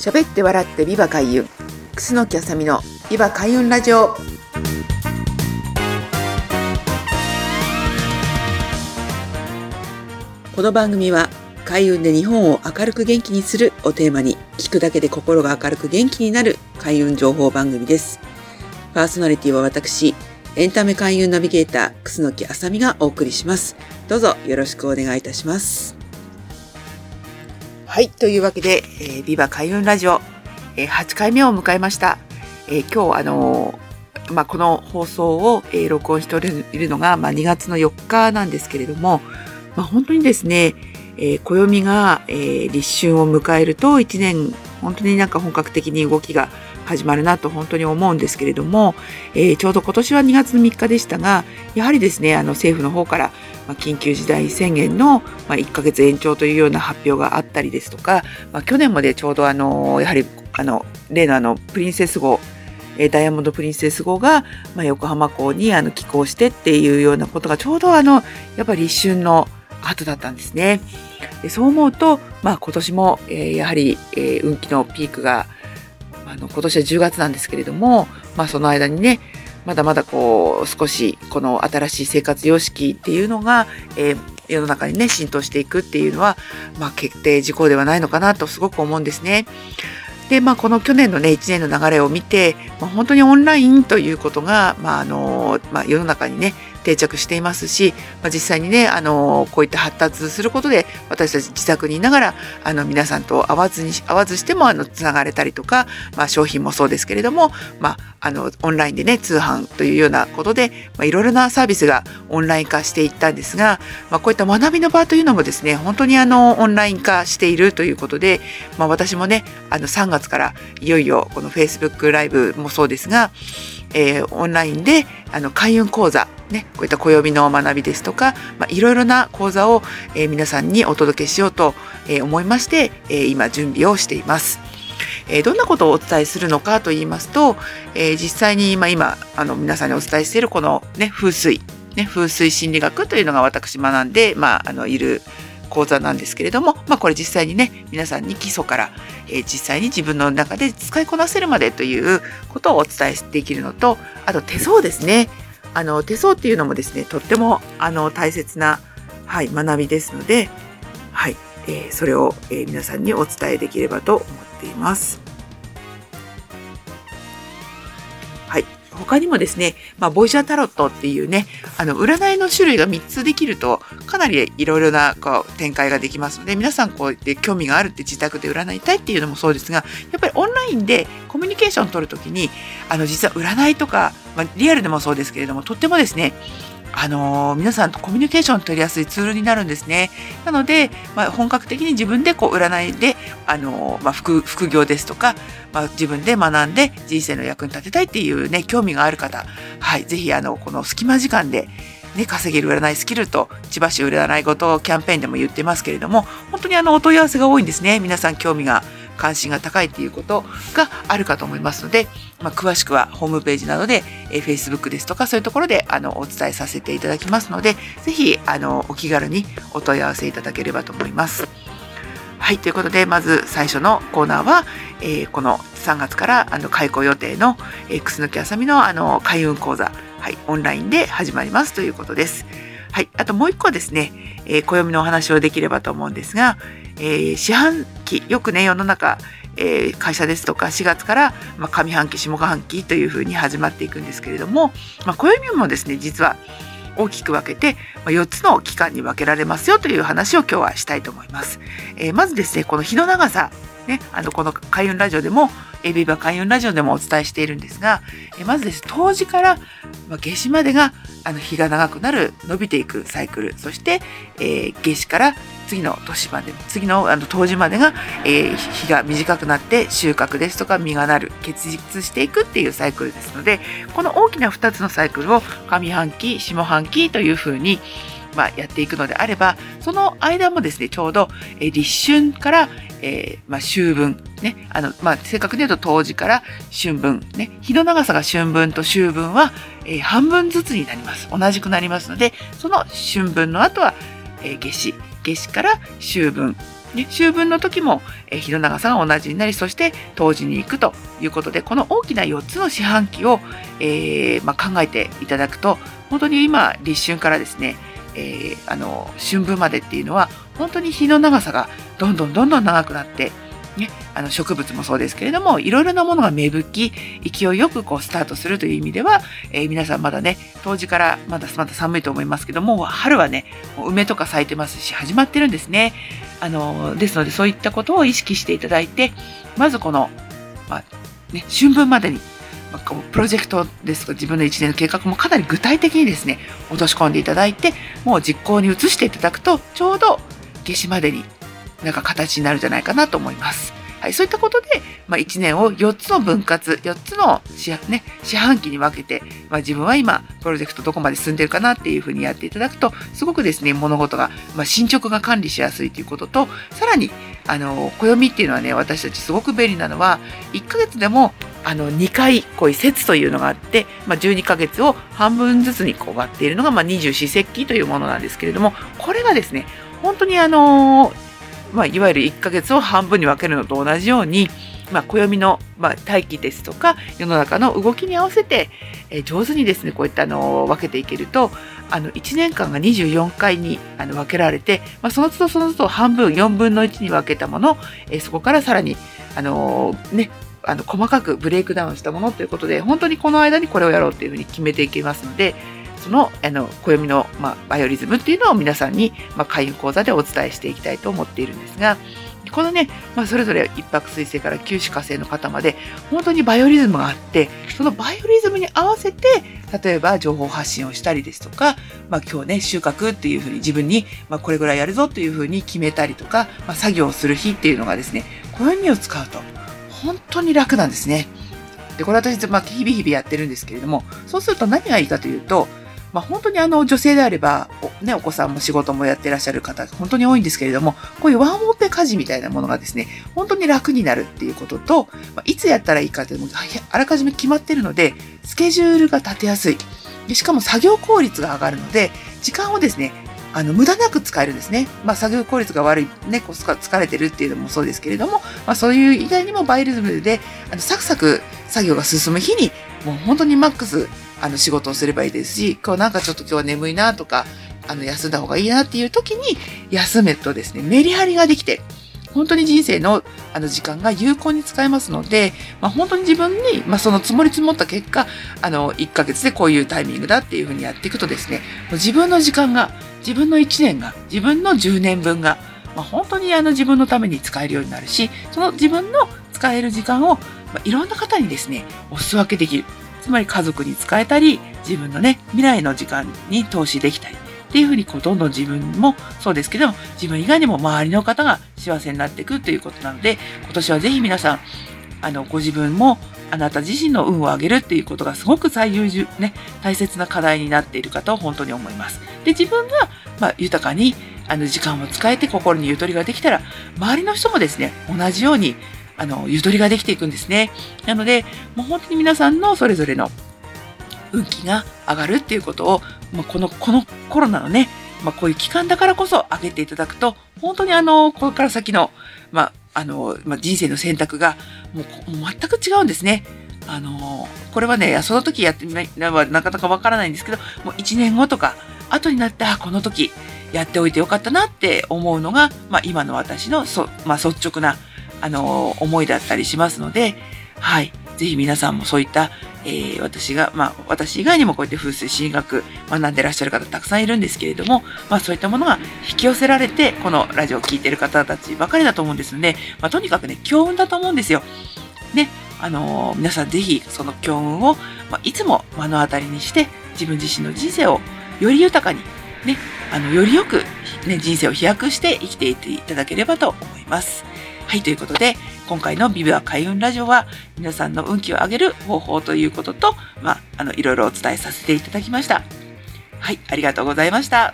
喋って笑ってビバ開運。楠木あさみのビバ開運ラジオ。この番組は開運で日本を明るく元気にするをテーマに聞くだけで心が明るく元気になる開運情報番組です。パーソナリティは私エンタメ開運ナビゲーター楠木あさみがお送りします。どうぞよろしくお願いいたします。はい。というわけで、えー、ビバ開運ラジオ、えー、8回目を迎えました。えー、今日、あのー、まあ、この放送を、えー、録音しているのが、まあ、2月の4日なんですけれども、まあ、本当にですね、えー、暦が、えー、立春を迎えると1年、本当になんか本格的に動きが始まるなと本当に思うんですけれども、えー、ちょうど今年は2月の3日でしたが、やはりですね、あの政府の方から、まあ、緊急事態宣言の、まあ、1ヶ月延長というような発表があったりですとか、まあ、去年までちょうどあの、やはりあの、例のあの、プリンセス号、ダイヤモンド・プリンセス号が、まあ、横浜港にあの寄港してっていうようなことがちょうどあのやっぱり立春の後だったんですね。でそう思うと、まあ、今年も、えー、やはり、えー、運気のピークがあの今年は10月なんですけれども、まあ、その間にねまだまだこう少しこの新しい生活様式っていうのが、えー、世の中にね浸透していくっていうのは、まあ、決定事項ではないのかなとすごく思うんですね。で、まあ、この去年のね、1年の流れを見て、まあ、本当にオンラインということが、まあ、あの、まあ、世の中にね、定着していますし、まあ、実際にねあのこういった発達することで私たち自宅にいながらあの皆さんと会わずに会わずしてもあのつながれたりとか、まあ、商品もそうですけれども、まあ、あのオンラインでね通販というようなことで、まあ、いろいろなサービスがオンライン化していったんですが、まあ、こういった学びの場というのもですね本当にあのオンライン化しているということで、まあ、私もねあの3月からいよいよこの Facebook ライブもそうですがえー、オンラインであの開運講座ね、こういった暦の学びですとか、まあ、いろいろな講座を、えー、皆さんにお届けしようと、えー、思いまして、えー、今準備をしています。えどんなことをお伝えするのかと言いますと、え実際に今今あの皆さんにお伝えしているこの、ね、風水、ね、風水心理学というのが私学んで、まあ、あのいる講座なんですけれども、まあ、これ実際にね皆さんに基礎から、えー、実際に自分の中で使いこなせるまでということをお伝えできるのとあと手相ですねあの手相っていうのもですねとってもあの大切な、はい、学びですので、はいえー、それを、えー、皆さんにお伝えできればと思っています。他にもですね、まあ、ボイジャータロットっていうね、あの、占いの種類が3つできると、かなりいろいろなこう展開ができますので、皆さんこうやって興味があるって自宅で占いたいっていうのもそうですが、やっぱりオンラインでコミュニケーションを取るときに、あの、実は占いとか、まあ、リアルでもそうですけれども、とってもですね、あのー、皆さんとコミュニケーション取りやすいツールになるんですね。なので、まあ、本格的に自分でこう占いで、あのー、まあ、副副業ですとか、まあ、自分で学んで人生の役に立てたいっていうね興味がある方、はい、ぜひあのこの隙間時間でね、稼げる占いスキルと千葉市占いごとキャンペーンでも言ってますけれども本当にあのお問い合わせが多いんですね皆さん興味が関心が高いっていうことがあるかと思いますので、まあ、詳しくはホームページなどで、えー、Facebook ですとかそういうところであのお伝えさせていただきますので、ぜひあのお気軽にお問い合わせいただければと思います。はい、ということで、まず最初のコーナーは、えー、この3月からあの開講予定の、えー、楠木あさみのあの開運講座、はい、オンラインで始まりますということです。はい、あともう一個ですね、えー、暦のお話をできればと思うんですが、えー、四半期よくね世の中、えー、会社ですとか4月から、まあ、上半期下半期というふうに始まっていくんですけれども、まあ、暦もですね実は大きく分けて4つの期間に分けられますよという話を今日はしたいと思います。えー、まずですねこの日の長さね、あのこの開運ラジオでもエビバ開運ラジオでもお伝えしているんですが、えまずです。冬至から夏至までがあの日が長くなる伸びていくサイクル。そして、えー、夏至から次の年まで次のあの冬至までが、えー、日が短くなって収穫ですとか実がなる結実していくっていうサイクルですのでこの大きな2つのサイクルを上半期下半期というふうにまあ、やっていくのであればその間もですねちょうど、えー、立春から、えーまあ、秋分ねあの、まあ、正確に言うと冬至から春分ね日の長さが春分と秋分は、えー、半分ずつになります同じくなりますのでその春分の後は、えー、夏至夏至から秋分。ね、秋分の時も、え日の長さが同じになり、そして冬至に行くということで、この大きな4つの四半期を、えー、まあ、考えていただくと、本当に今、立春からですね、えー、あの、春分までっていうのは、本当に日の長さがどんどんどんどん長くなって、ね、あの植物もそうですけれども、いろいろなものが芽吹き、勢いよくこうスタートするという意味では、えー、皆さんまだね、冬至からまだまだ寒いと思いますけども、春はね、梅とか咲いてますし、始まってるんですね。あの、ですのでそういったことを意識していただいて、まずこの、まあ、ね、春分までに、こうプロジェクトですとか自分の一年の計画もかなり具体的にですね、落とし込んでいただいて、もう実行に移していただくと、ちょうど夏至までになんか形になるんじゃないかなと思います。はい、そういったことで、まあ、1年を4つの分割、4つの四,、ね、四半期に分けて、まあ、自分は今、プロジェクトどこまで進んでるかなっていうふうにやっていただくと、すごくですね、物事が、まあ、進捗が管理しやすいということと、さらに、あの、暦っていうのはね、私たちすごく便利なのは、1ヶ月でも、あの、2回、こういう節というのがあって、まあ、12ヶ月を半分ずつにこう割っているのが、まあ、二十四節気というものなんですけれども、これがですね、本当にあのまあ、いわゆる1ヶ月を半分に分けるのと同じように、まあ、暦の、まあ、大気ですとか世の中の動きに合わせて、えー、上手にですねこういったあの分けていけるとあの1年間が24回にあの分けられて、まあ、その都度その都度半分4分の1に分けたもの、えー、そこからさらにあのー、ねあの細かくブレイクダウンしたものということで本当にこの間にこれをやろうというふうに決めていけますのでそのあの暦の、まあ、バイオリズムっていうのを皆さんに、まあ、開運講座でお伝えしていきたいと思っているんですがこのね、まあ、それぞれ一泊水星から九死火星の方まで本当にバイオリズムがあってそのバイオリズムに合わせて例えば情報発信をしたりですとか、まあ、今日ね収穫っていうふうに自分に、まあ、これぐらいやるぞというふうに決めたりとか、まあ、作業をする日っていうのがですね暦を使うと本当に楽なんですね。でこれ私、まあ、日々日々やってるんですけれどもそうすると何がいいかというとまあ、本当にあの女性であればお,、ね、お子さんも仕事もやってらっしゃる方本当に多いんですけれどもこういうワンオペ家事みたいなものがですね本当に楽になるっていうことと、まあ、いつやったらいいかというのもあらかじめ決まってるのでスケジュールが立てやすいしかも作業効率が上がるので時間をですねあの無駄なく使えるんですね。まあ、作業効率が悪い、ね、こう疲れてるっていうのもそうですけれども、まあ、そういう以外にもバイリズムであのサクサク作業が進む日にもう本当にマックスあの仕事をすればいいですし、今日なんかちょっと今日は眠いなとか、あの休んだ方がいいなっていう時に休めとですね、メリハリができて、本当に人生のあの時間が有効に使えますので、まあ、本当に自分に、まあ、その積もり積もった結果、あの、1ヶ月でこういうタイミングだっていうふうにやっていくとですね、自分の時間が、自分の1年が、自分の10年分が、まあ、本当にあの自分のために使えるようになるし、その自分の使える時間を、まあ、いろんな方にですね、お裾分けできる。つまり家族に使えたり、自分のね、未来の時間に投資できたり、っていうふうにこうどんどん自分もそうですけども、自分以外にも周りの方が幸せになっていくということなので、今年はぜひ皆さん、あの、ご自分もあなた自身の運を上げるっていうことがすごく最優秀、ね、大切な課題になっているかと本当に思います。で、自分が、まあ、豊かに、あの、時間を使えて心にゆとりができたら、周りの人もですね、同じように、あの、ゆとりができていくんですね。なので、もう本当に皆さんのそれぞれの運気が上がるっていうことを、まあ、この、このコロナのね、まあ、こういう期間だからこそ上げていただくと、本当にあの、これから先の、まあ、あの、まあ、人生の選択がもうもう全く違うんですね。あの、これはね、その時やってみないなかなかわからないんですけど、もう1年後とか、後になって、あ、この時やっておいてよかったなって思うのが、まあ、今の私のそ、まあ、率直なあの、思いだったりしますので、はい。ぜひ皆さんもそういった、えー、私が、まあ、私以外にもこうやって風水心理学学んでらっしゃる方たくさんいるんですけれども、まあそういったものが引き寄せられて、このラジオを聴いてる方たちばかりだと思うんですので、まあとにかくね、強運だと思うんですよ。ね、あのー、皆さんぜひその強運を、まあ、いつも目の当たりにして、自分自身の人生をより豊かに、ね、あの、よりよく、ね、人生を飛躍して生きていっていただければと思います。はい、ということで、今回のビビア開運ラジオは、皆さんの運気を上げる方法ということと、まあ、あの、いろいろお伝えさせていただきました。はい、ありがとうございました。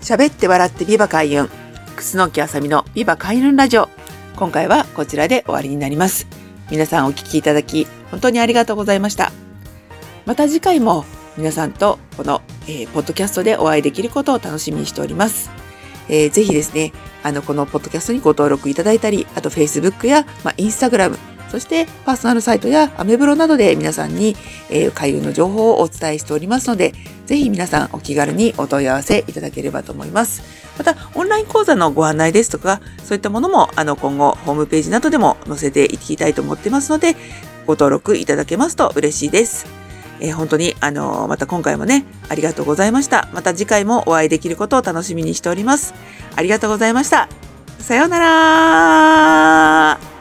喋って笑ってビバ開運。楠木あさみのビバ開運ラジオ。今回はこちらで終わりになります。皆さんお聞きいただき、本当にありがとうございました。また次回も皆さんとこの、えー、ポッドキャストでお会いできることを楽しみにしております。えー、ぜひですね、あの、このポッドキャストにご登録いただいたり、あと Facebook や、まあ、Instagram、そしてパーソナルサイトやアメブロなどで皆さんに、えー、開運の情報をお伝えしておりますので、ぜひ皆さんお気軽にお問い合わせいただければと思います。また、オンライン講座のご案内ですとか、そういったものも、あの、今後、ホームページなどでも載せていきたいと思ってますので、ご登録いただけますと嬉しいです。えー、本当に、あのー、また今回もね、ありがとうございました。また次回もお会いできることを楽しみにしております。ありがとうございました。さようなら